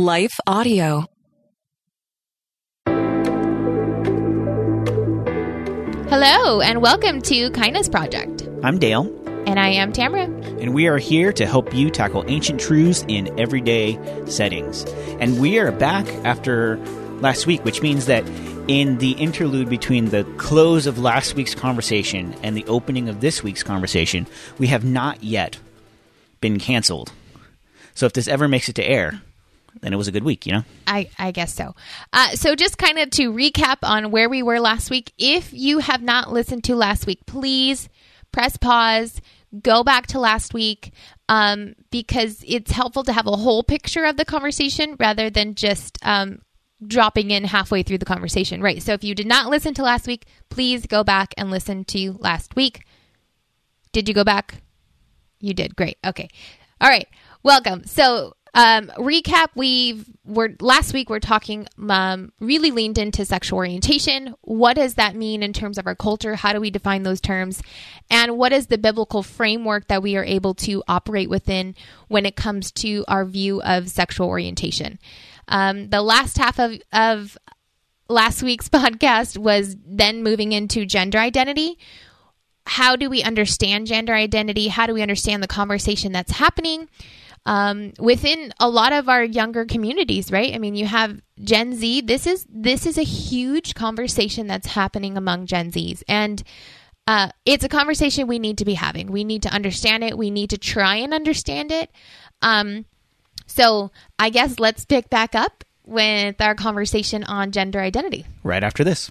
Life Audio. Hello, and welcome to Kainos Project. I'm Dale, And I am Tamara. and we are here to help you tackle ancient truths in everyday settings. And we are back after last week, which means that in the interlude between the close of last week's conversation and the opening of this week's conversation, we have not yet been canceled. So if this ever makes it to air, then it was a good week, you know? I, I guess so. Uh, so, just kind of to recap on where we were last week, if you have not listened to last week, please press pause, go back to last week, um, because it's helpful to have a whole picture of the conversation rather than just um, dropping in halfway through the conversation. Right. So, if you did not listen to last week, please go back and listen to last week. Did you go back? You did. Great. Okay. All right. Welcome. So, um, recap. We've we're last week we're talking um, really leaned into sexual orientation. What does that mean in terms of our culture? How do we define those terms? And what is the biblical framework that we are able to operate within when it comes to our view of sexual orientation? Um, the last half of of last week's podcast was then moving into gender identity how do we understand gender identity? How do we understand the conversation that's happening um, within a lot of our younger communities? Right? I mean, you have Gen Z. This is this is a huge conversation that's happening among Gen Zs, and uh, it's a conversation we need to be having. We need to understand it. We need to try and understand it. Um, so, I guess let's pick back up with our conversation on gender identity. Right after this.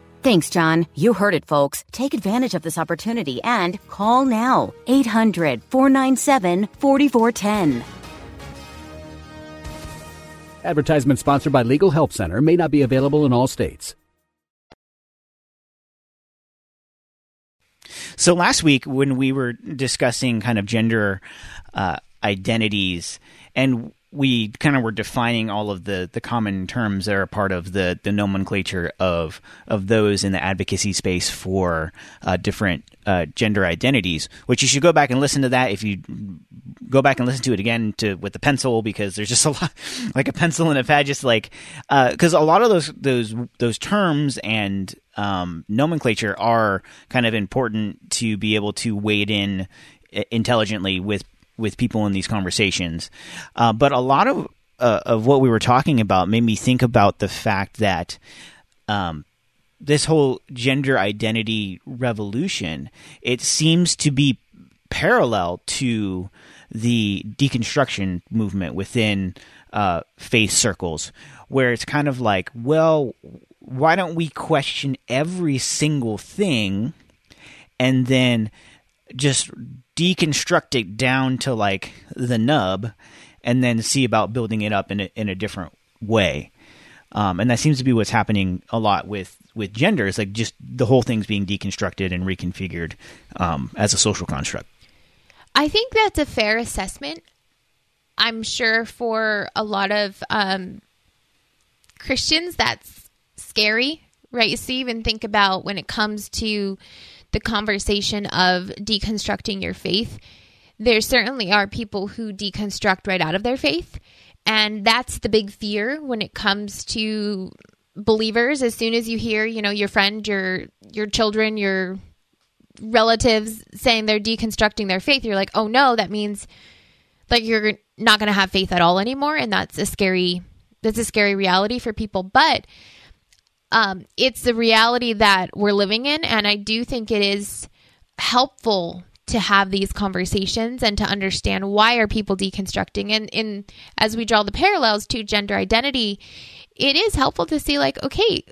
Thanks, John. You heard it, folks. Take advantage of this opportunity and call now. 800 497 4410. Advertisement sponsored by Legal Help Center may not be available in all states. So last week, when we were discussing kind of gender uh, identities, and we kind of were defining all of the, the common terms that are part of the, the nomenclature of of those in the advocacy space for uh, different uh, gender identities. Which you should go back and listen to that if you go back and listen to it again to with the pencil because there's just a lot like a pencil and a pad just like because a lot of those those those terms and um, nomenclature are kind of important to be able to wade in intelligently with with people in these conversations. Uh, but a lot of uh, of what we were talking about made me think about the fact that um, this whole gender identity revolution it seems to be parallel to the deconstruction movement within uh, faith circles, where it's kind of like, well, why don't we question every single thing and then just deconstruct it down to like the nub and then see about building it up in a, in a different way. Um, and that seems to be what's happening a lot with with gender. It's like just the whole thing's being deconstructed and reconfigured um, as a social construct. I think that's a fair assessment. I'm sure for a lot of um, Christians, that's scary, right? So even think about when it comes to the conversation of deconstructing your faith, there certainly are people who deconstruct right out of their faith. And that's the big fear when it comes to believers. As soon as you hear, you know, your friend, your your children, your relatives saying they're deconstructing their faith, you're like, oh no, that means like you're not going to have faith at all anymore, and that's a scary that's a scary reality for people. But um, it's the reality that we're living in, and I do think it is helpful to have these conversations and to understand why are people deconstructing. And in as we draw the parallels to gender identity it is helpful to see like okay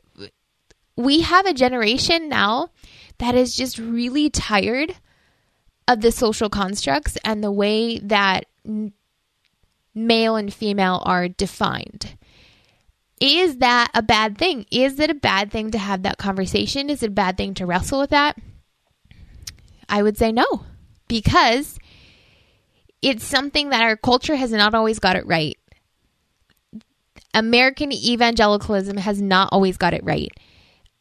we have a generation now that is just really tired of the social constructs and the way that male and female are defined is that a bad thing is it a bad thing to have that conversation is it a bad thing to wrestle with that I would say no, because it's something that our culture has not always got it right. American evangelicalism has not always got it right.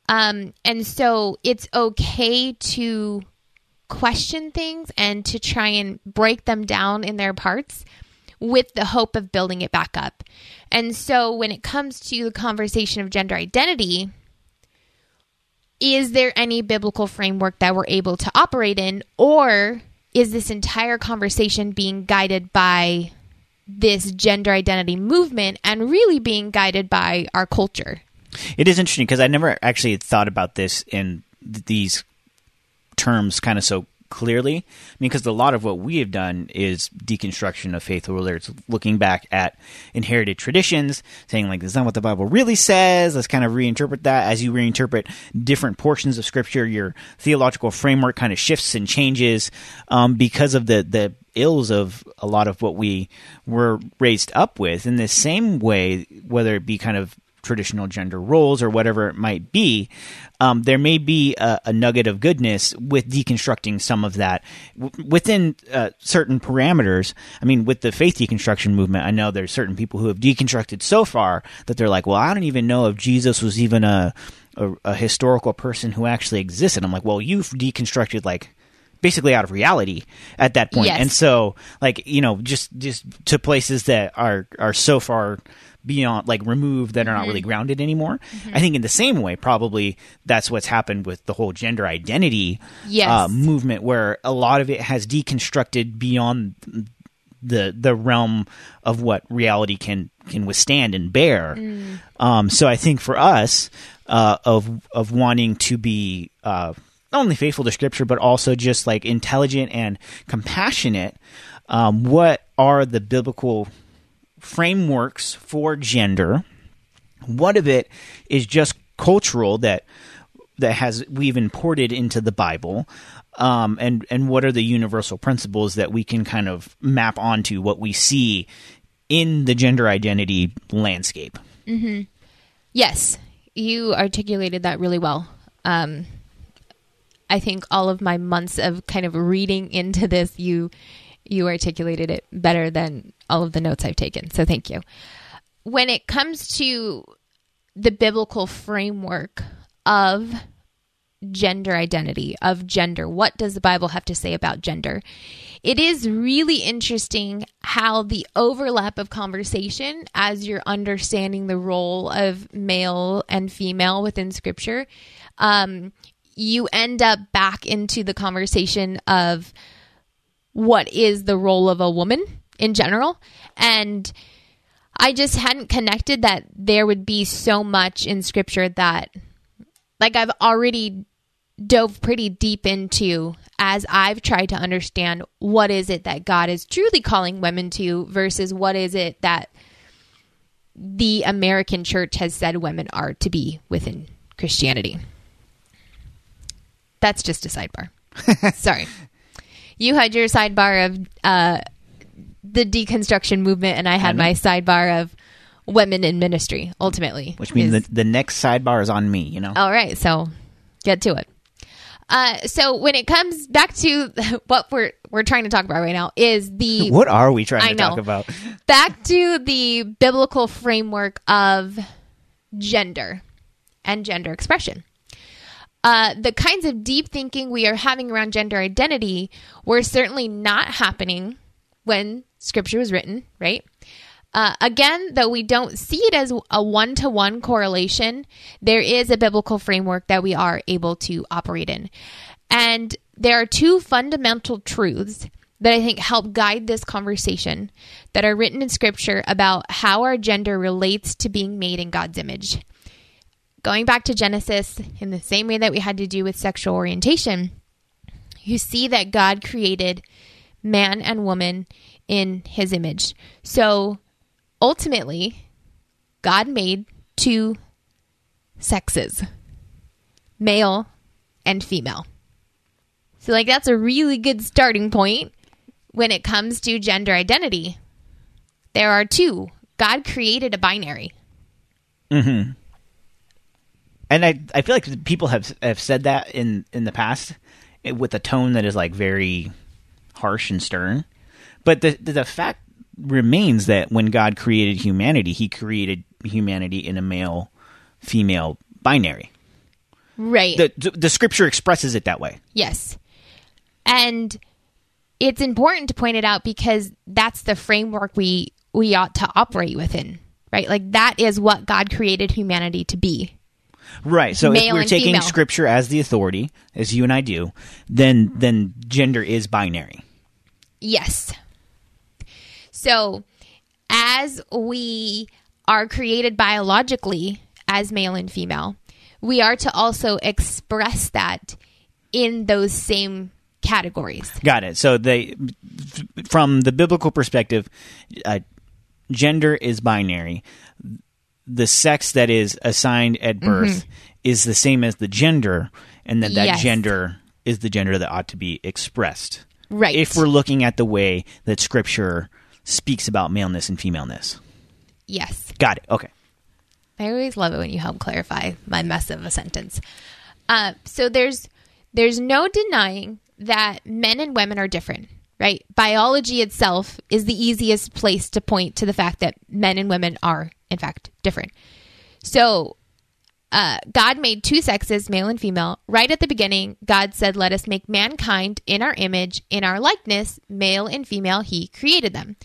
Um, and so it's okay to question things and to try and break them down in their parts with the hope of building it back up. And so when it comes to the conversation of gender identity, is there any biblical framework that we're able to operate in? Or is this entire conversation being guided by this gender identity movement and really being guided by our culture? It is interesting because i never actually thought about this in th- these terms kind of so clearly. I mean, because a lot of what we have done is deconstruction of faith, whether it's looking back at inherited traditions, saying like, "This is not what the Bible really says." Let's kind of reinterpret that. As you reinterpret different portions of Scripture, your theological framework kind of shifts and changes um, because of the the ills of a lot of what we were raised up with. In the same way, whether it be kind of traditional gender roles or whatever it might be, um, there may be a, a, nugget of goodness with deconstructing some of that w- within uh, certain parameters. I mean, with the faith deconstruction movement, I know there's certain people who have deconstructed so far that they're like, well, I don't even know if Jesus was even a, a, a historical person who actually existed. I'm like, well, you've deconstructed like basically out of reality at that point. Yes. And so like, you know, just just to places that are are so far beyond like removed that are not really grounded anymore. I think in the same way, probably that's what's happened with the whole gender identity Yes. uh, movement, where a lot of it has deconstructed beyond the the realm of what reality can can withstand and bear. Um, so I think for us, uh, of of wanting to be uh, not only faithful to Scripture, but also just like intelligent and compassionate. Um, what are the biblical frameworks for gender? What of it is just cultural that that has we've imported into the Bible, um, and and what are the universal principles that we can kind of map onto what we see in the gender identity landscape? Mm-hmm. Yes, you articulated that really well. Um, I think all of my months of kind of reading into this, you you articulated it better than all of the notes I've taken. So thank you. When it comes to the biblical framework of gender identity, of gender, what does the Bible have to say about gender? It is really interesting how the overlap of conversation as you're understanding the role of male and female within scripture, um, you end up back into the conversation of what is the role of a woman in general. And I just hadn't connected that there would be so much in scripture that, like, I've already dove pretty deep into as I've tried to understand what is it that God is truly calling women to versus what is it that the American church has said women are to be within Christianity. That's just a sidebar. Sorry. You had your sidebar of uh, the deconstruction movement, and I had know. my sidebar of women in ministry, ultimately. Which means is- the, the next sidebar is on me. You know, all right, so get to it. Uh, so when it comes back to what we're we're trying to talk about right now is the what are we trying I to know. talk about? back to the biblical framework of gender and gender expression. Uh, the kinds of deep thinking we are having around gender identity were certainly not happening when scripture was written, right? Uh, again, though we don't see it as a one to one correlation, there is a biblical framework that we are able to operate in. And there are two fundamental truths that I think help guide this conversation that are written in scripture about how our gender relates to being made in God's image. Going back to Genesis, in the same way that we had to do with sexual orientation, you see that God created man and woman in his image. So ultimately, God made two sexes male and female. So, like, that's a really good starting point when it comes to gender identity. There are two. God created a binary. Mm-hmm. And I I feel like people have have said that in in the past eh, with a tone that is like very harsh and stern. But the the fact remains that when God created humanity, he created humanity in a male female binary. Right. The, the the scripture expresses it that way. Yes. And it's important to point it out because that's the framework we we ought to operate within, right? Like that is what God created humanity to be. Right. So if we're taking female. scripture as the authority, as you and I do, then then gender is binary. Yes. So, as we are created biologically as male and female, we are to also express that in those same categories. Got it. So they, from the biblical perspective, uh, gender is binary. The sex that is assigned at birth is the same as the gender, and that that Yes. gender is the gender that ought to be expressed. Right. If we're looking at the way that Scripture speaks about maleness and femaleness. Yes. Got it. Okay. I always love it when you help clarify my mess of a sentence. Uh, so there's there's no denying that men and women are different, right? Biology itself is the easiest place to point to the fact that men and women are, in fact, different. So uh, God made two sexes, male and female. Right at the beginning, God said, Let us make mankind in our image, in our likeness, male and female, He created them.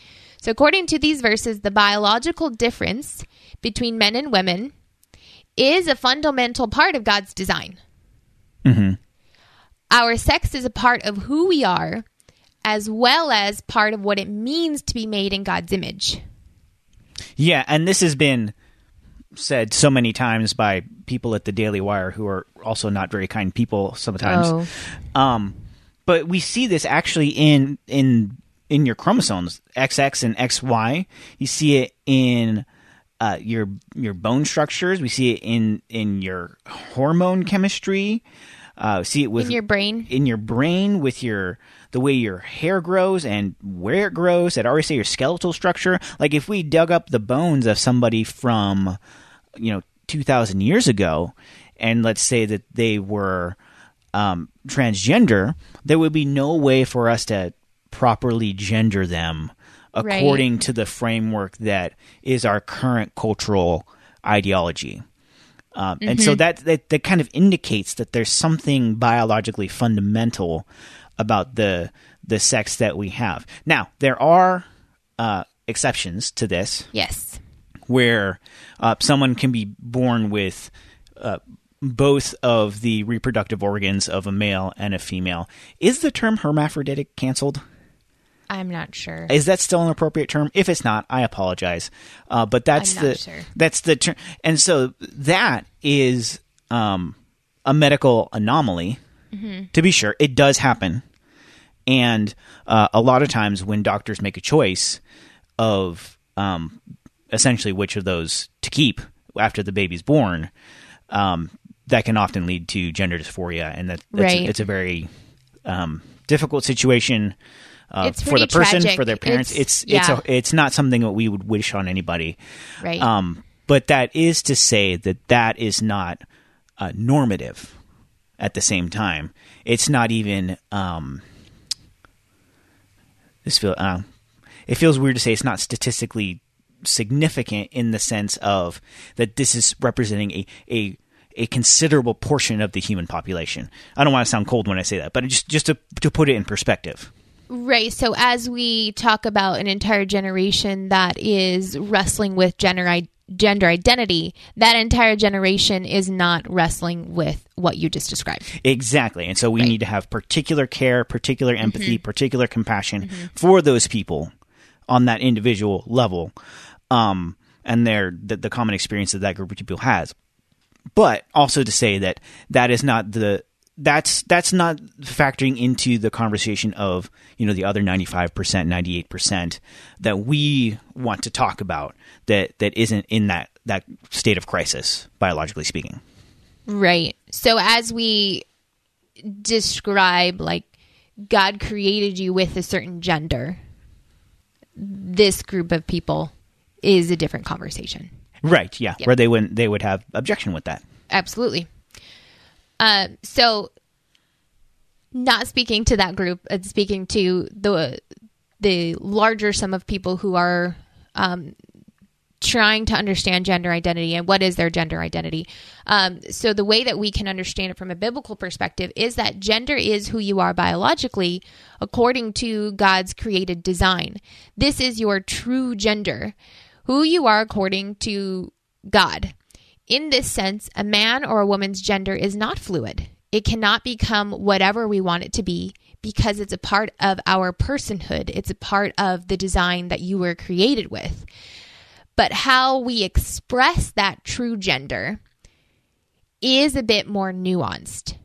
So, according to these verses, the biological difference between men and women is a fundamental part of God's design. Our sex is a part of who we are, as well as part of what it means to be made in God's image. Yeah, and this has been said so many times by people at the Daily Wire who are also not very kind people sometimes. Oh. Um, but we see this actually in in in your chromosomes, XX and XY. You see it in uh, your your bone structures. We see it in in your hormone chemistry. Uh, see it with In your brain. in your brain with your the way your hair grows and where it grows. I'd already say your skeletal structure. Like if we dug up the bones of somebody from you know two thousand years ago, and let's say that they were um, transgender, there would be no way for us to properly gender them Right. according to the framework that is our current cultural ideology. Um, And so that, that that kind of indicates that there's something biologically fundamental about the the sex that we have. Now there are uh, exceptions to this Yes. where uh, someone can be born with uh, both of the reproductive organs of a male and a female. Is the term hermaphroditic canceled? I'm not sure. Is that still an appropriate term? If it's not, I apologize. Uh, but that's the sure. that's the term, and so that is um, a medical anomaly. Mm-hmm. To be sure, it does happen, and uh, a lot of times when doctors make a choice of um, essentially which of those to keep after the baby's born, um, that can often lead to gender dysphoria, and that that's Right. it's a very um, difficult situation uh, for the person, tragic. for their parents. It's- It's it's a, it's not something that we would wish on anybody. Right. Um, but that is to say that that is not uh, normative. At the same time, it's not even. Um, this feel. Uh, it feels weird to say it's not statistically significant in the sense of that this is representing a a a considerable portion of the human population. I don't want to sound cold when I say that, but just just to to put it in perspective. Right. So as we talk about an entire generation that is wrestling with gender gender identity, that entire generation is not wrestling with what you just described. Exactly. And so we Right. need to have particular care, particular empathy, particular compassion for those people on that individual level. Um, and their the, the common experience that that group of people has. But also to say that that is not the that's that's not factoring into the conversation of you know the other 95% 98% that we want to talk about that that isn't in that that state of crisis biologically speaking Right. So as we describe like God created you with a certain gender, this group of people is a different conversation. right yeah, Yeah. where they would they would have objection with that Absolutely. Um, so, not speaking to that group, and speaking to the the larger sum of people who are um, trying to understand gender identity and what is their gender identity. Um, so, the way that we can understand it from a biblical perspective is that gender is who you are biologically according to God's created design. This is your true gender, who you are according to God. In this sense, a man or a woman's gender is not fluid. It cannot become whatever we want it to be because it's a part of our personhood. It's a part of the design that you were created with. But how we express that true gender is a bit more nuanced.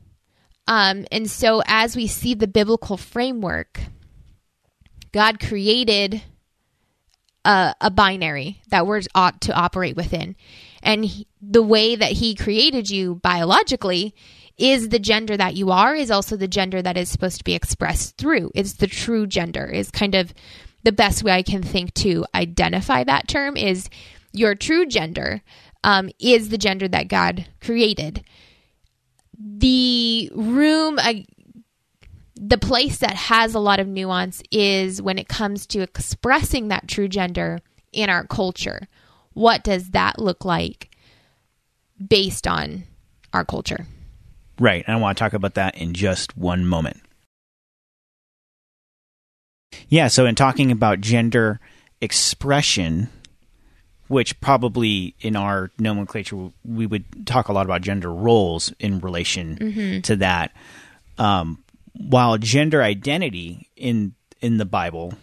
Um, and so, as we see the biblical framework, God created a, a binary that we're ought to operate within. And he- the way that he created you biologically is the gender that you are, is also the gender that is supposed to be expressed through. It's the true gender, is kind of the best way I can think to identify that term is your true gender um, is the gender that God created. The room, the place that has a lot of nuance is when it comes to expressing that true gender in our culture. What does that look like based on our culture? Right. And I want to talk about that in just one moment. Yeah. So, in talking about gender expression, which probably in our nomenclature, we would talk a lot about gender roles in relation to that. Um, while gender identity in in the Bible,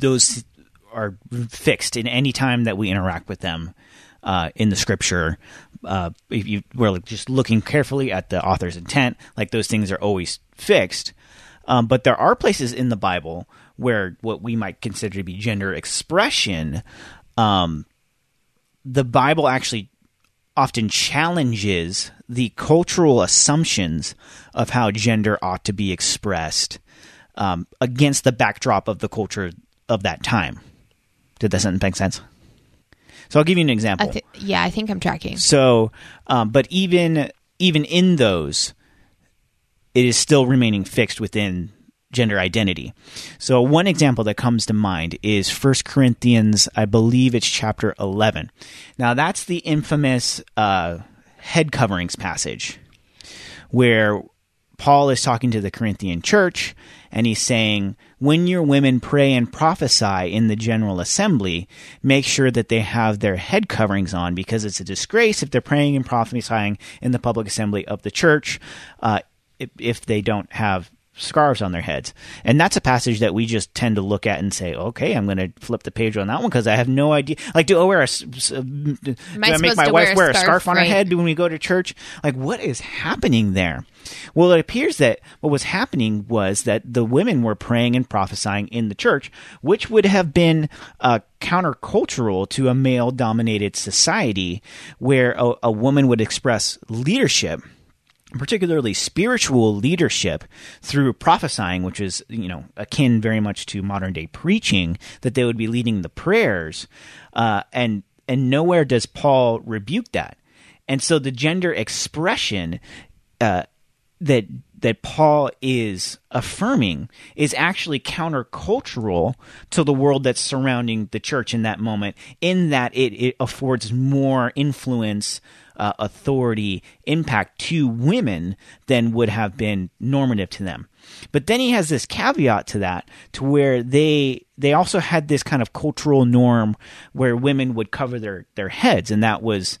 those are fixed in any time that we interact with them uh, in the scripture. Uh, if you were just looking carefully at the author's intent, like those things are always fixed. Um, but there are places in the Bible where what we might consider to be gender expression, um, the Bible actually often challenges the cultural assumptions of how gender ought to be expressed um, against the backdrop of the culture of that time. Did that sentence make sense? So I'll give you an I example. yeah, I think I'm tracking. So, um, but even even in those, it is still remaining fixed within gender identity. So, one example that comes to mind is First Corinthians, I believe it's chapter eleven. Now, that's the infamous uh, head coverings passage, where Paul is talking to the Corinthian church and he's saying, when your women pray and prophesy in the general assembly, make sure that they have their head coverings on because it's a disgrace if they're praying and prophesying in the public assembly of the church uh, if, if they don't have scarves on their heads. And that's a passage that we just tend to look at and say, okay, I'm going to flip the page on that one because I have no idea. Like, do I wear a, uh, do I make my wife wear a scarf, scarf on her right? head when we go to church? Like, what is happening there? Well, it appears that what was happening was that the women were praying and prophesying in the church, which would have been uh, countercultural to a male dominated society where a, a woman would express leadership particularly spiritual leadership through prophesying, which is you know akin very much to modern day preaching, that they would be leading the prayers, uh, and and nowhere does Paul rebuke that, and so the gender expression. Uh, that that Paul is affirming is actually countercultural to the world that's surrounding the church in that moment, in that it, it affords more influence, uh, authority, impact to women than would have been normative to them. But then he has this caveat to that, to where they they also had this kind of cultural norm where women would cover their their heads, and that was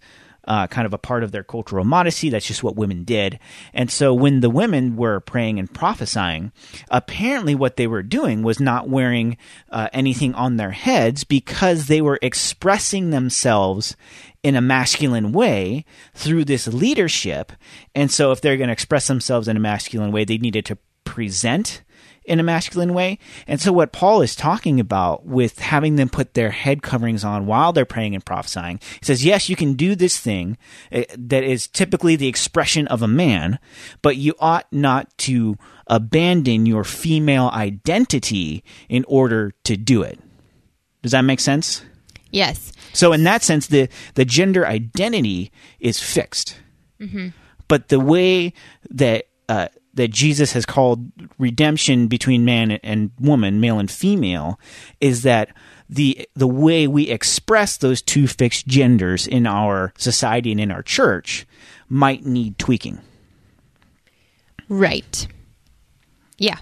uh, kind of a part of their cultural modesty. That's just what women did. And so when the women were praying and prophesying, apparently what they were doing was not wearing uh, anything on their heads because they were expressing themselves in a masculine way through this leadership. And so if they're going to express themselves in a masculine way, they needed to present in a masculine way. And so, what Paul is talking about with having them put their head coverings on while they're praying and prophesying, he says, yes, you can do this thing eh, that is typically the expression of a man, but you ought not to abandon your female identity in order to do it. Does that make sense? Yes. So, in that sense, the, the gender identity is fixed. Mm-hmm. But the way that uh, that Jesus has called redemption between man and woman, male and female, is that the the way we express those two fixed genders in our society and in our church might need tweaking. Right. Yeah.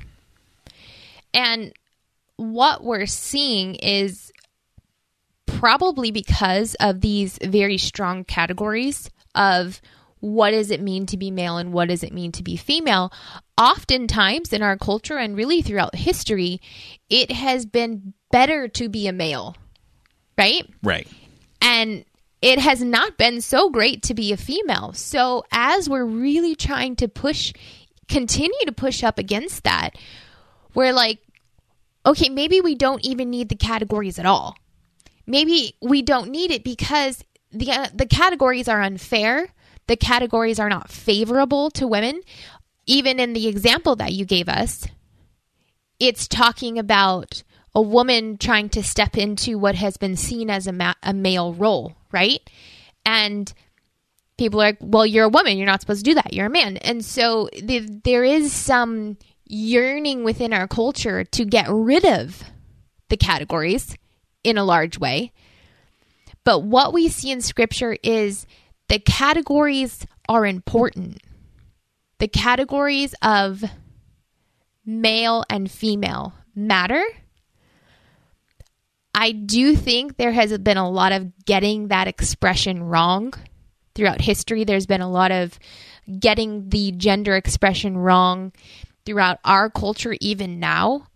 And what we're seeing is probably because of these very strong categories of what does it mean to be male and what does it mean to be female? Oftentimes in our culture and really throughout history, it has been better to be a male, right? Right. And it has not been so great to be a female. So as we're really trying to push, continue to push up against that, we're like, okay, maybe we don't even need the categories at all. Maybe we don't need it because the uh, the categories are unfair the categories are not favorable to women. Even in the example that you gave us, it's talking about a woman trying to step into what has been seen as a, ma- a male role, right? And people are like, well, you're a woman. You're not supposed to do that. You're a man. And so the, there is some yearning within our culture to get rid of the categories in a large way. But what we see in scripture is the categories are important. The categories of male and female matter. I do think there has been a lot of getting that expression wrong throughout history. There's been a lot of getting the gender expression wrong throughout our culture, even now.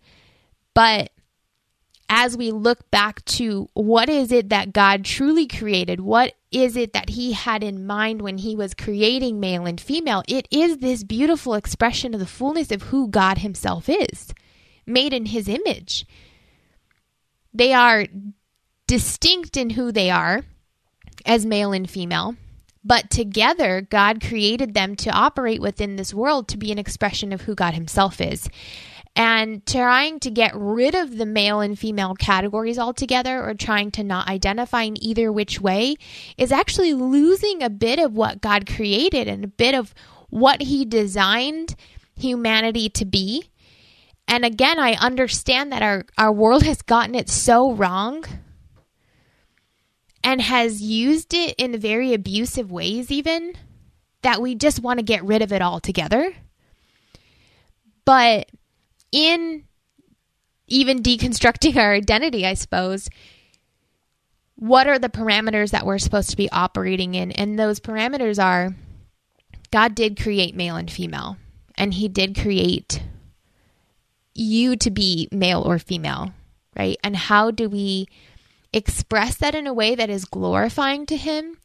But as we look back to what is it that God truly created, what is it that He had in mind when He was creating male and female, it is this beautiful expression of the fullness of who God Himself is, made in His image. They are distinct in who they are as male and female, but together, God created them to operate within this world to be an expression of who God Himself is and trying to get rid of the male and female categories altogether or trying to not identify in either which way is actually losing a bit of what God created and a bit of what He designed humanity to be. And again, I understand that our, our world has gotten it so wrong and has used it in very abusive ways, even that we just want to get rid of it altogether. But in even deconstructing our identity, I suppose, what are the parameters that we're supposed to be operating in? And those parameters are God did create male and female, and He did create you to be male or female, right? And how do we express that in a way that is glorifying to Him?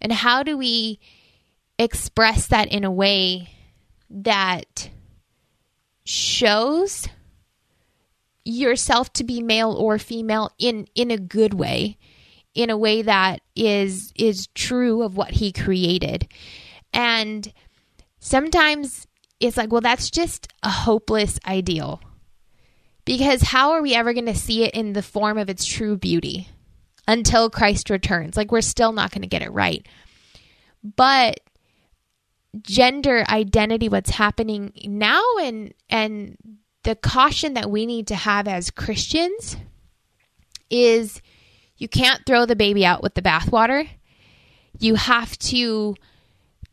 And how do we express that in a way that shows yourself to be male or female in in a good way in a way that is is true of what he created. And sometimes it's like well that's just a hopeless ideal. Because how are we ever going to see it in the form of its true beauty until Christ returns? Like we're still not going to get it right. But gender identity what's happening now and and the caution that we need to have as Christians is you can't throw the baby out with the bathwater. You have to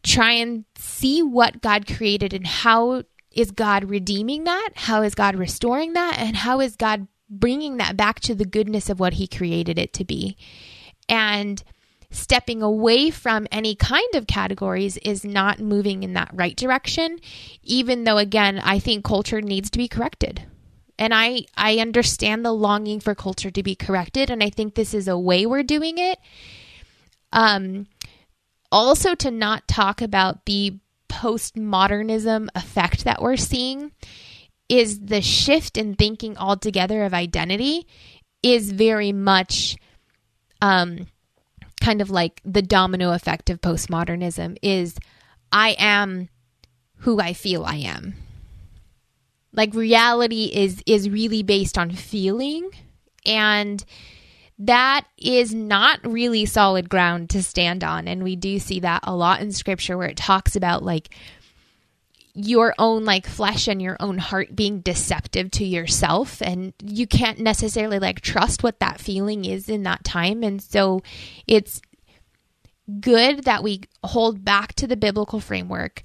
try and see what God created and how is God redeeming that? How is God restoring that? And how is God bringing that back to the goodness of what He created it to be? And stepping away from any kind of categories is not moving in that right direction, even though, again, I think culture needs to be corrected. And I, I understand the longing for culture to be corrected, and I think this is a way we're doing it. Um, also, to not talk about the postmodernism effect that we're seeing is the shift in thinking altogether of identity is very much um, kind of like the domino effect of postmodernism is I am who I feel I am. Like reality is is really based on feeling and that is not really solid ground to stand on and we do see that a lot in scripture where it talks about like your own like flesh and your own heart being deceptive to yourself and you can't necessarily like trust what that feeling is in that time and so it's good that we hold back to the biblical framework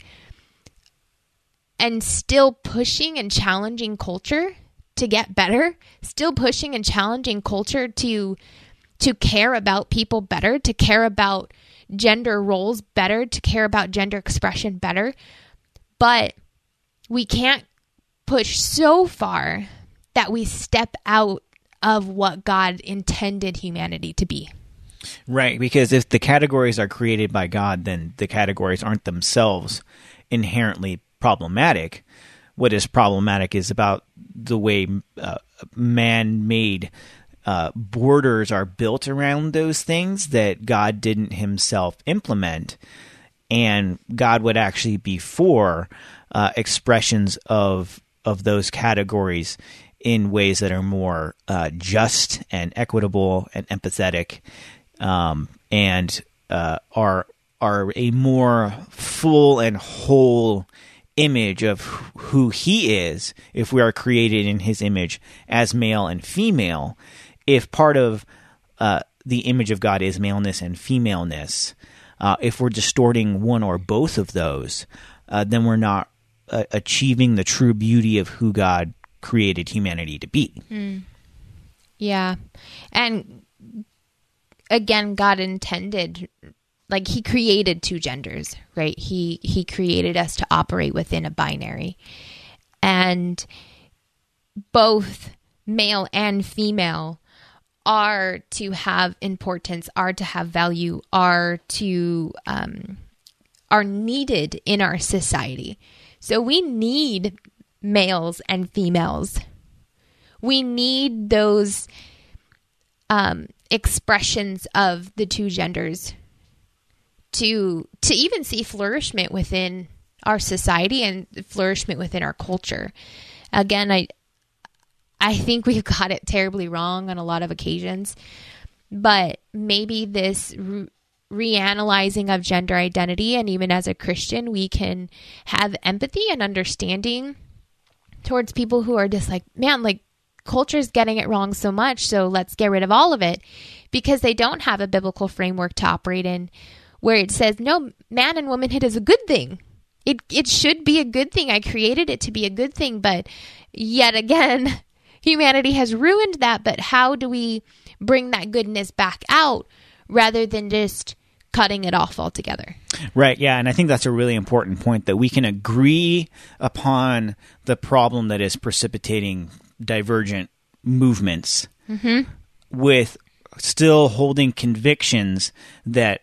and still pushing and challenging culture to get better, still pushing and challenging culture to to care about people better, to care about gender roles better, to care about gender expression better. But we can't push so far that we step out of what God intended humanity to be. Right, because if the categories are created by God, then the categories aren't themselves inherently problematic. What is problematic is about the way uh, man made uh, borders are built around those things that God didn't himself implement. And God would actually be for uh, expressions of of those categories in ways that are more uh, just and equitable and empathetic, um, and uh, are are a more full and whole image of who he is if we are created in his image as male and female. If part of uh, the image of god is maleness and femaleness uh, if we're distorting one or both of those uh, then we're not uh, achieving the true beauty of who god created humanity to be mm. yeah and again god intended like he created two genders, right? He he created us to operate within a binary. And both male and female are to have importance, are to have value, are to um, are needed in our society. So we need males and females. We need those um, expressions of the two genders to to even see flourishment within our society and flourishment within our culture. Again, I I think we've got it terribly wrong on a lot of occasions, but maybe this re- reanalyzing of gender identity and even as a Christian, we can have empathy and understanding towards people who are just like, man, like culture's getting it wrong so much, so let's get rid of all of it because they don't have a biblical framework to operate in where it says, no, man and womanhood is a good thing. It, it should be a good thing. I created it to be a good thing. But yet again, humanity has ruined that. But how do we bring that goodness back out rather than just cutting it off altogether? Right. Yeah. And I think that's a really important point that we can agree upon the problem that is precipitating divergent movements mm-hmm. with still holding convictions that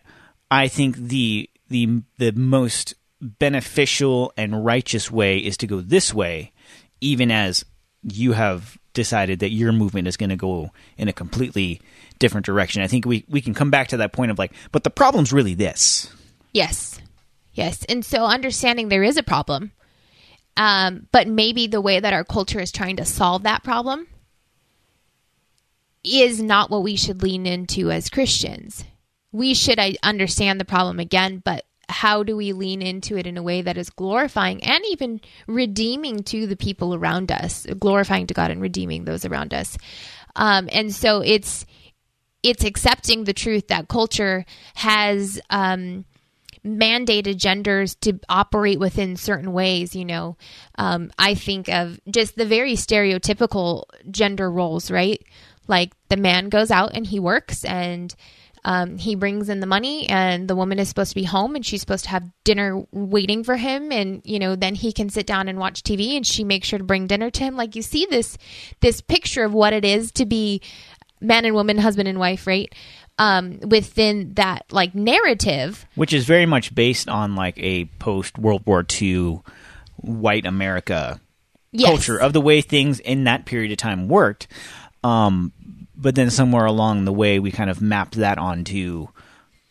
I think the the the most beneficial and righteous way is to go this way, even as you have decided that your movement is going to go in a completely different direction. I think we, we can come back to that point of like, but the problem's really this. Yes. Yes. And so understanding there is a problem, um, but maybe the way that our culture is trying to solve that problem is not what we should lean into as Christians we should understand the problem again, but how do we lean into it in a way that is glorifying and even redeeming to the people around us, glorifying to God and redeeming those around us. Um, and so it's it's accepting the truth that culture has um, mandated genders to operate within certain ways. You know, um, I think of just the very stereotypical gender roles, right? Like the man goes out and he works and um, he brings in the money, and the woman is supposed to be home, and she's supposed to have dinner waiting for him, and you know, then he can sit down and watch TV, and she makes sure to bring dinner to him. Like you see this this picture of what it is to be man and woman, husband and wife, right? Um, within that like narrative, which is very much based on like a post World War II white America yes. culture of the way things in that period of time worked. Um, but then somewhere along the way, we kind of mapped that onto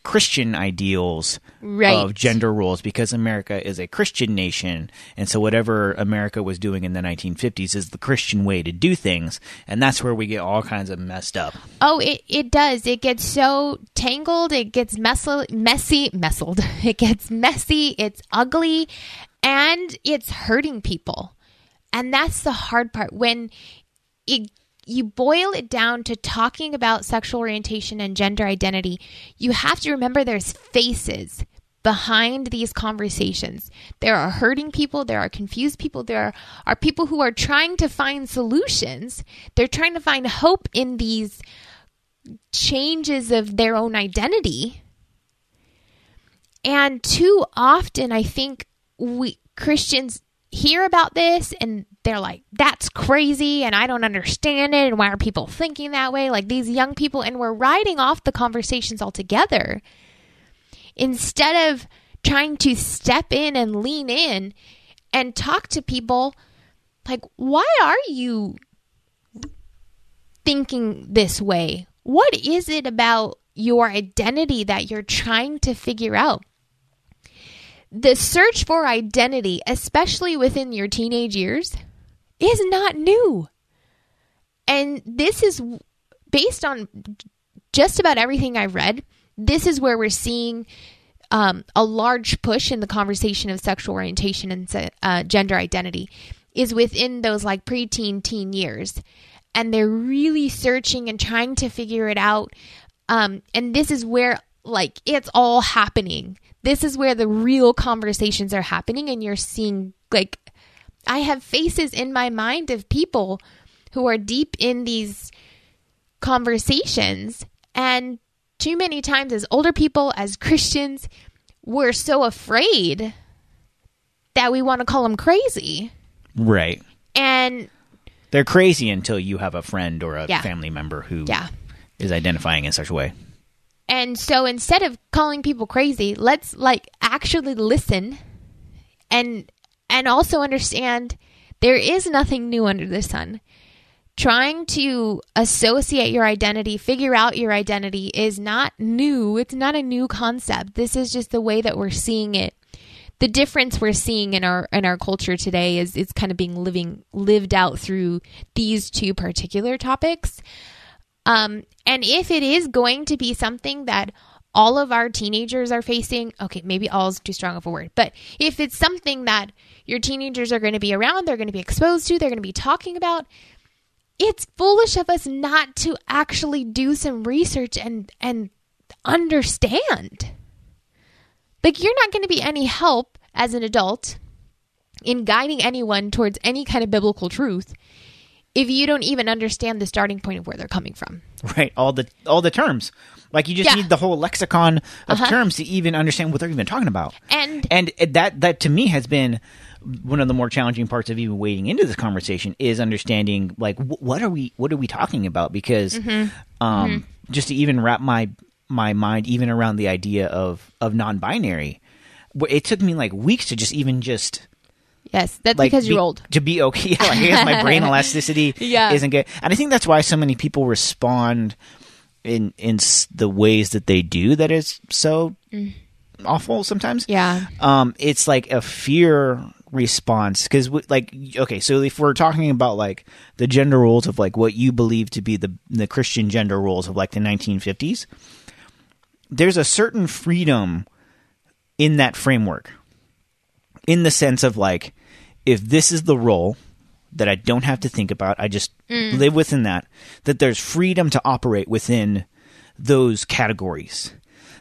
Christian ideals Right. of gender roles because America is a Christian nation, and so whatever America was doing in the 1950s is the Christian way to do things, and that's where we get all kinds of messed up. Oh, it, it does. It gets so tangled. It gets messy, messy, messled. It gets messy. It's ugly, and it's hurting people. And that's the hard part when it you boil it down to talking about sexual orientation and gender identity. You have to remember there's faces behind these conversations. There are hurting people, there are confused people, there are people who are trying to find solutions. They're trying to find hope in these changes of their own identity. And too often, I think we Christians hear about this and they're like, that's crazy and I don't understand it. And why are people thinking that way? Like these young people, and we're writing off the conversations altogether instead of trying to step in and lean in and talk to people like, why are you thinking this way? What is it about your identity that you're trying to figure out? The search for identity, especially within your teenage years, is not new. And this is based on just about everything I've read. This is where we're seeing um, a large push in the conversation of sexual orientation and uh, gender identity is within those like preteen teen years and they're really searching and trying to figure it out um, and this is where like it's all happening this is where the real conversations are happening and you're seeing like i have faces in my mind of people who are deep in these conversations and too many times as older people, as Christians, we're so afraid that we want to call them crazy. Right. And They're crazy until you have a friend or a Yeah. family member who is yeah. identifying in such a way. And so instead of calling people crazy, let's like actually listen and and also understand there is nothing new under the sun. Trying to associate your identity, figure out your identity is not new. It's not a new concept. This is just the way that we're seeing it. The difference we're seeing in our in our culture today is it's kind of being living lived out through these two particular topics. Um, and if it is going to be something that all of our teenagers are facing, okay, maybe all is too strong of a word, but if it's something that your teenagers are going to be around, they're going to be exposed to, they're going to be talking about, it's foolish of us not to actually do some research and and understand. Like you're not going to be any help as an adult in guiding anyone towards any kind of biblical truth if you don't even understand the starting point of where they're coming from. Right. All the all the terms. Like you just Yeah. need the whole lexicon of Uh-huh. terms to even understand what they're even talking about. And and that that to me has been one of the more challenging parts of even wading into this conversation is understanding like wh- what are we what are we talking about because Mm-hmm. um just to even wrap my my mind even around the idea of of non-binary it took me like weeks to just even just yes, that's like because you're old. to be okay yeah, like, I guess my brain elasticity Yeah. isn't good and i think that's why so many people respond in in the ways that they do that is so awful sometimes Mm. Yeah. um it's like a fear response because like okay so if we're talking about like the gender roles of like what you believe to be the the christian gender roles of like the 1950s there's a certain freedom in that framework, in the sense of like, if this is the role that I don't have to think about, I just live within that, that there's freedom to operate within those categories.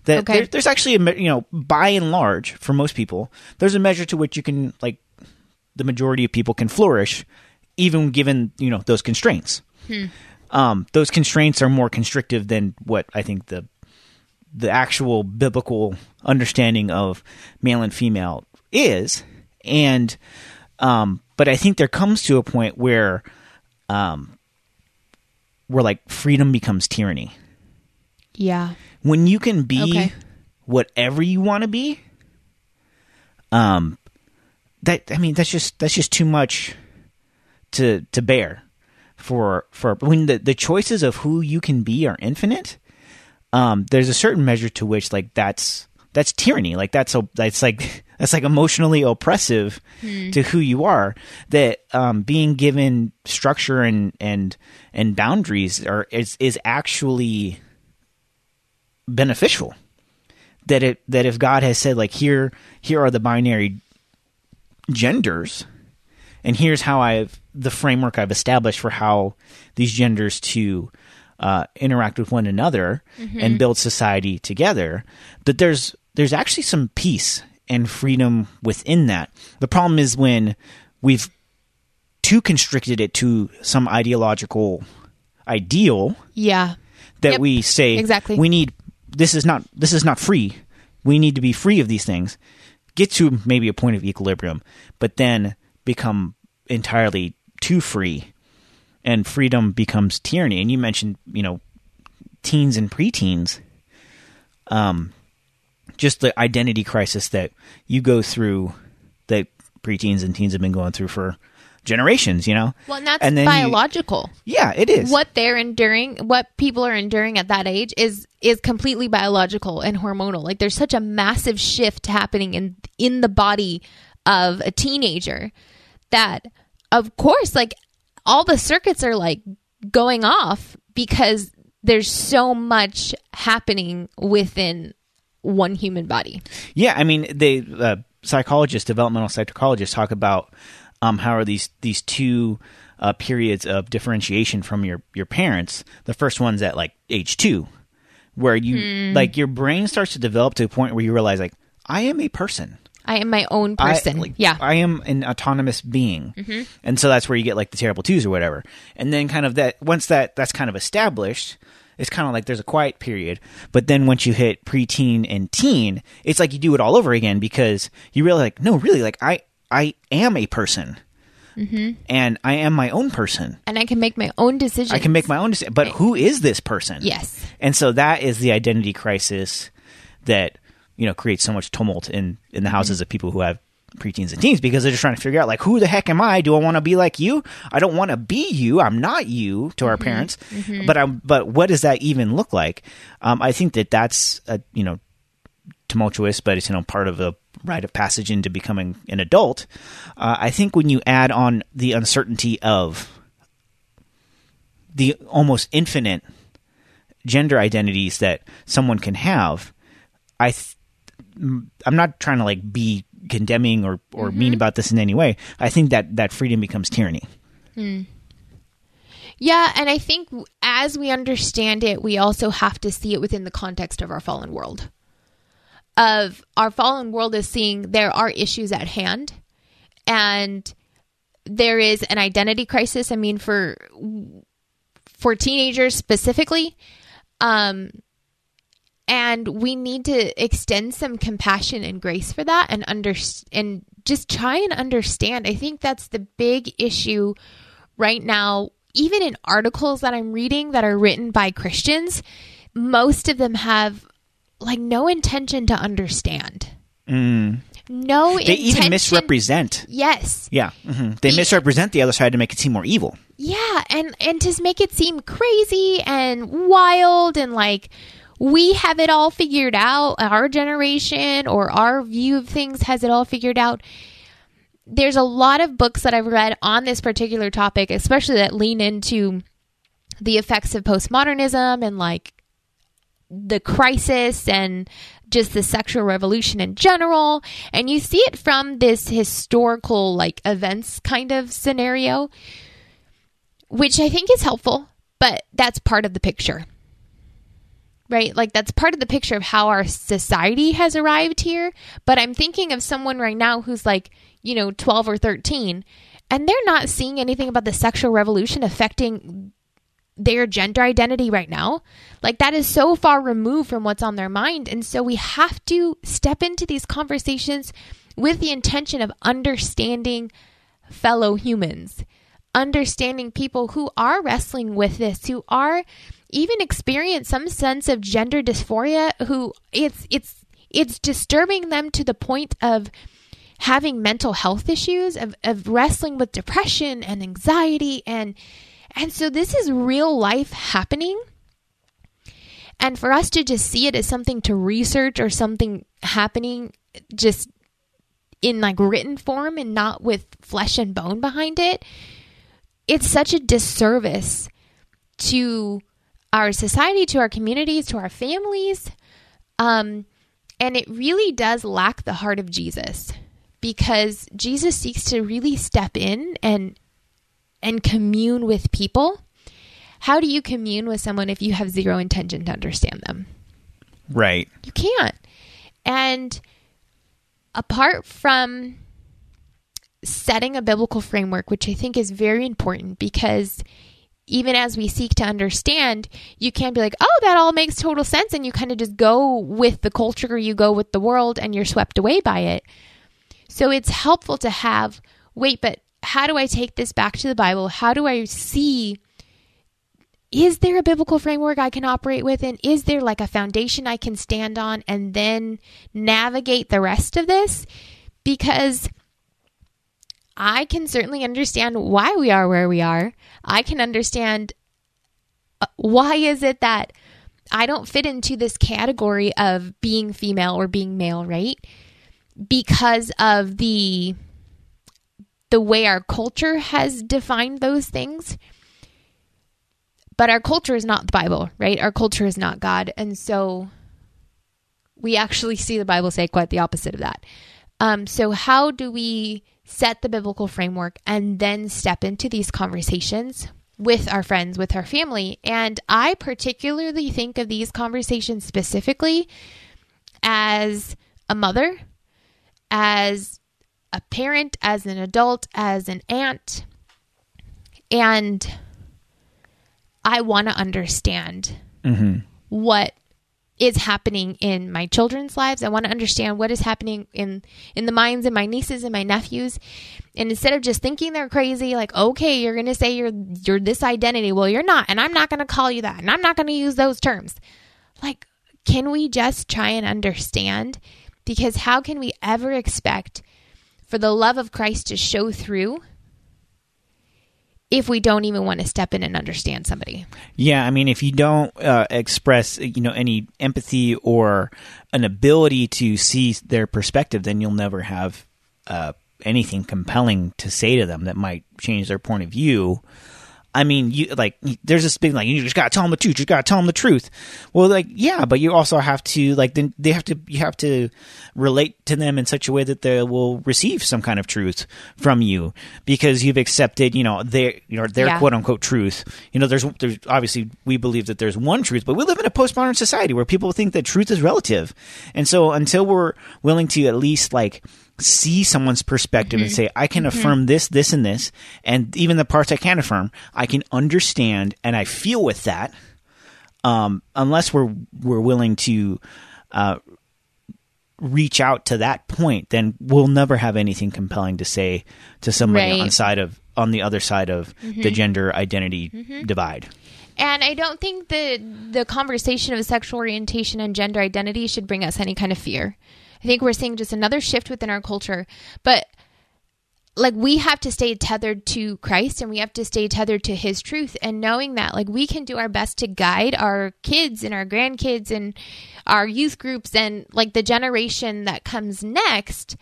That Okay. there, there's actually a you know by and large for most people there's a measure to which you can like the majority of people can flourish even given you know those constraints um, those constraints are more constrictive than what i think the the actual biblical understanding of male and female is and um, but i think there comes to a point where um, where like freedom becomes tyranny Yeah. when you can be Okay. whatever you want to be um that i mean that's just that's just too much to to bear for for when the the choices of who you can be are infinite um there's a certain measure to which like that's that's tyranny. Like that's a that's like that's like emotionally oppressive to who you are that um being given structure and and and boundaries are is is actually beneficial. That it that if god has said like here here are the binary genders and here's how i've the framework i've established for how these genders to uh, interact with one another and build society together that there's there's actually some peace and freedom within that. The problem is when we've too constricted it to some ideological ideal Yeah. that Yep, we say exactly. we need this is not this is not free. We need to be free of these things. Get to maybe a point of equilibrium but then become entirely too free and freedom becomes tyranny. And you mentioned you know teens and preteens. Um just the identity crisis that you go through that preteens and teens have been going through for generations you know? Well, and that's And then you- biological. yeah it is. What they're enduring what people are enduring at that age is is completely biological and hormonal. Like there's such a massive shift happening in in the body of a teenager that of course like all the circuits are like going off because there's so much happening within one human body Yeah, I mean, they uh, psychologists, developmental psychologists, talk about um, how are these these two uh, periods of differentiation from your your parents. The first one's at like age two, where you like your brain starts to develop to a point where you realize like I am a person. i am my own person I, like, yeah I am an autonomous being, and so that's where you get like the terrible twos or whatever. And then kind of that once that that's kind of established, it's kind of like there's a quiet period. But then once you hit preteen and teen, it's like you do it all over again because you realize like no, really, like I I am a person, mm-hmm. and I am my own person. and i can make my own decisions I can make my own decision. But eh. who is this person? yes And so that is the identity crisis that you know creates so much tumult in in the mm-hmm. houses of people who have preteens and teens because they're just trying to figure out like who the heck am I? Do I want to be like you? I don't want to be you. I'm not you to our parents. But I'm but what does that even look like? Um, I think that that's a you know tumultuous, but it's you know part of a rite of passage into becoming an adult. Uh, I think when you add on the uncertainty of the almost infinite gender identities that someone can have, I th- I'm not trying to like be condemning or or mean about this in any way. I think that that freedom becomes tyranny. Yeah, and I think as we understand it, we also have to see it within the context of our fallen world. Of our fallen world is seeing there are issues at hand and there is an identity crisis. I mean for for teenagers specifically, um and we need to extend some compassion and grace for that and under and just try and understand. I think that's the big issue right now, even in articles that I'm reading that are written by Christians, most of them have like no intention to understand. No They intention. even misrepresent. Yes. Yeah, hmm they misrepresent the other side to make it seem more evil. Yeah, and and to make it seem crazy and wild and like we have it all figured out, our generation or our view of things has it all figured out. There's a lot of books that I've read on this particular topic, especially that lean into the effects of postmodernism and like the crisis and just the sexual revolution in general. And you see it from this historical, like, events kind of scenario, which I think is helpful, but that's part of the picture. Right? Like, that's part of the picture of how our society has arrived here. But I'm thinking of someone right now who's like, you know, 12 or 13, and they're not seeing anything about the sexual revolution affecting their gender identity right now. Like that is so far removed from what's on their mind. And so we have to step into these conversations with the intention of understanding fellow humans, understanding people who are wrestling with this, who are even experience some sense of gender dysphoria, who it's it's it's disturbing them to the point of having mental health issues, of, of wrestling with depression and anxiety and and so this is real life happening. And for us to just see it as something to research or something happening just in like written form and not with flesh and bone behind it, it's such a disservice to our society, to our communities, to our families. Um, and it really does lack the heart of Jesus because Jesus seeks to really step in and and commune with people. How do you commune with someone if you have zero intention to understand them? Right. You can't. And apart from setting a biblical framework, which I think is very important because even as we seek to understand, you can't be like, oh, that all makes total sense. And you kind of just go with the culture you go with the world and you're swept away by it. So it's helpful to have, wait, but how do I take this back to the Bible? How do I see is there a biblical framework I can operate with? And Is there like a foundation I can stand on and then navigate the rest of this? Because I can certainly understand why we are where we are. I can understand uh, why is it that I don't fit into this category of being female or being male, right? Because of the the way our culture has defined those things. But our culture is not the Bible, right? Our culture is not God. And so we actually see the Bible say quite the opposite of that. Um, so, how do we set the biblical framework and then step into these conversations with our friends, with our family? And I particularly think of these conversations specifically as a mother, as a parent, as an adult, as an aunt. And I want to understand mm-hmm. what is happening in my children's lives. I want to understand what is happening in in the minds of my nieces and my nephews. And instead of just thinking they're crazy, like, okay, you're to say you're you're this identity. Well, you're not, and I'm not to call you that, and I'm not to use those terms. Like, can we just try and understand? Because how can we ever expect for the love of Christ to show through if we don't even want to step in and understand somebody. Yeah, I mean, if you don't uh, express, you know, any empathy or an ability to see their perspective, then you'll never have uh, anything compelling to say to them that might change their point of view. I mean, you like there's this big like you just gotta tell them the truth. You just gotta tell them the truth. Well, like yeah, but you also have to like then they have to you have to relate to them in such a way that they will receive some kind of truth from you because you've accepted you know their you know their yeah. quote unquote truth. You know, there's there's obviously we believe that there's one truth, but we live in a postmodern society where people think that truth is relative, and so until we're willing to at least like see someone's perspective mm-hmm. and say, I can mm-hmm. affirm this, this, and this, and even the parts I can't affirm, I can understand and I feel with that. Um, unless we're we're willing to uh, reach out to that point, then we'll never have anything compelling to say to somebody right. on side of on the other side of mm-hmm. the gender identity mm-hmm. divide. And I don't think the the conversation of sexual orientation and gender identity should bring us any kind of fear. I think we're seeing just another shift within our culture. But like we have to stay tethered to Christ and we have to stay tethered to his truth and knowing that like we can do our best to guide our kids and our grandkids and our youth groups and like the generation that comes next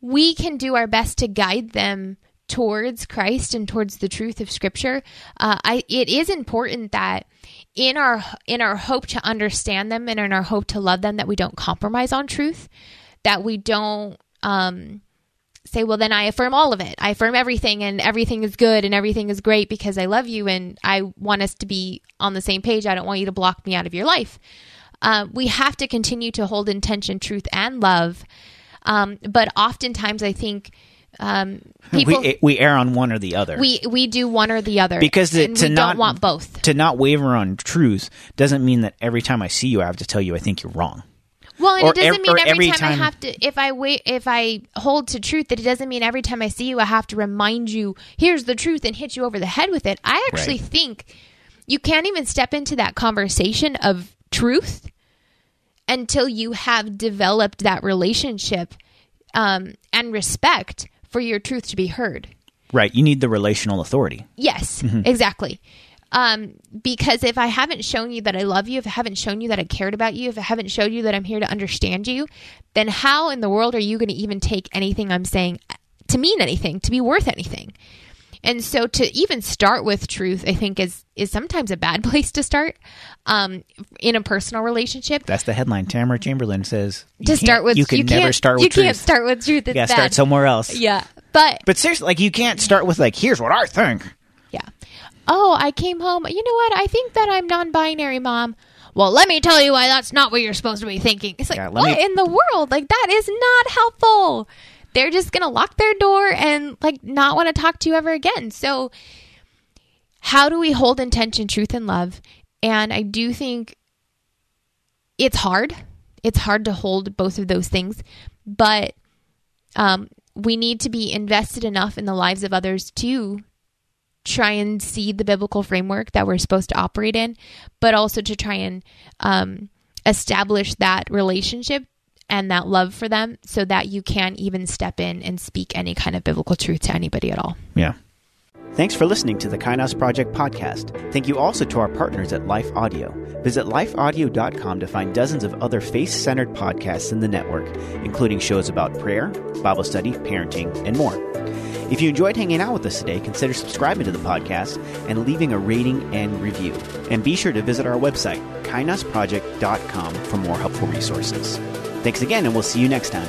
we can do our best to guide them towards Christ and towards the truth of scripture uh, I it is important that in our in our hope to understand them and in our hope to love them that we don't compromise on truth that we don't um, say well then i affirm all of it. I affirm everything and everything is good and everything is great because i love you and i want us to be on the same page. I don't want you to block me out of your life. Uh, we have to continue to hold intention truth and love. Um, but oftentimes i think um, people we we err on one or the other. we we do one or the other because the, to we not don't want both to not waver on truth doesn't mean that every time I see you I have to tell you I think you're wrong. Well, and Or it doesn't ev- mean every, every time, time- I have to. If I wait, if I hold to truth, that it doesn't mean every time I see you, I have to remind you, here's the truth, and hit you over the head with it. I actually Right. think you can't even step into that conversation of truth until you have developed that relationship um, and respect for your truth to be heard. Right? You need the relational authority. Yes, Mm-hmm. exactly. Um, because if I haven't shown you that I love you, if I haven't shown you that I cared about you, if I haven't showed you that I'm here to understand you, then how in the world are you going to even take anything I'm saying to mean anything, to be worth anything? And so to even start with truth, I think is is sometimes a bad place to start um, in a personal relationship. That's the headline. Tamara Chamberlain says to start with, you can you never start with you truth. can't start with truth. It's you gotta bad. start somewhere else. Yeah, but But seriously, like you can't start with like here's what I think. Yeah. Oh, I came home. You know what? I think that I'm non-binary, mom. Well, let me tell you why that's not what you're supposed to be thinking. It's like, Yeah, what me- in the world? Like that is not helpful. They're just going to lock their door and like not want to talk to you ever again. So how do we hold intention, truth and love? And I do think it's hard. It's hard to hold both of those things, but um, we need to be invested enough in the lives of others to try and see the biblical framework that we're supposed to operate in, but also to try and um, establish that relationship and that love for them so that you can even step in and speak any kind of biblical truth to anybody at all. Yeah. Thanks for listening to the Kainos Project podcast. Thank you also to our partners at Life Audio. Visit lifeaudio.com to find dozens of other faith centered podcasts in the network, including shows about prayer, Bible study, parenting, and more. If you enjoyed hanging out with us today, consider subscribing to the podcast and leaving a rating and review. And be sure to visit our website, kainosproject.com, for more helpful resources. Thanks again, and we'll see you next time.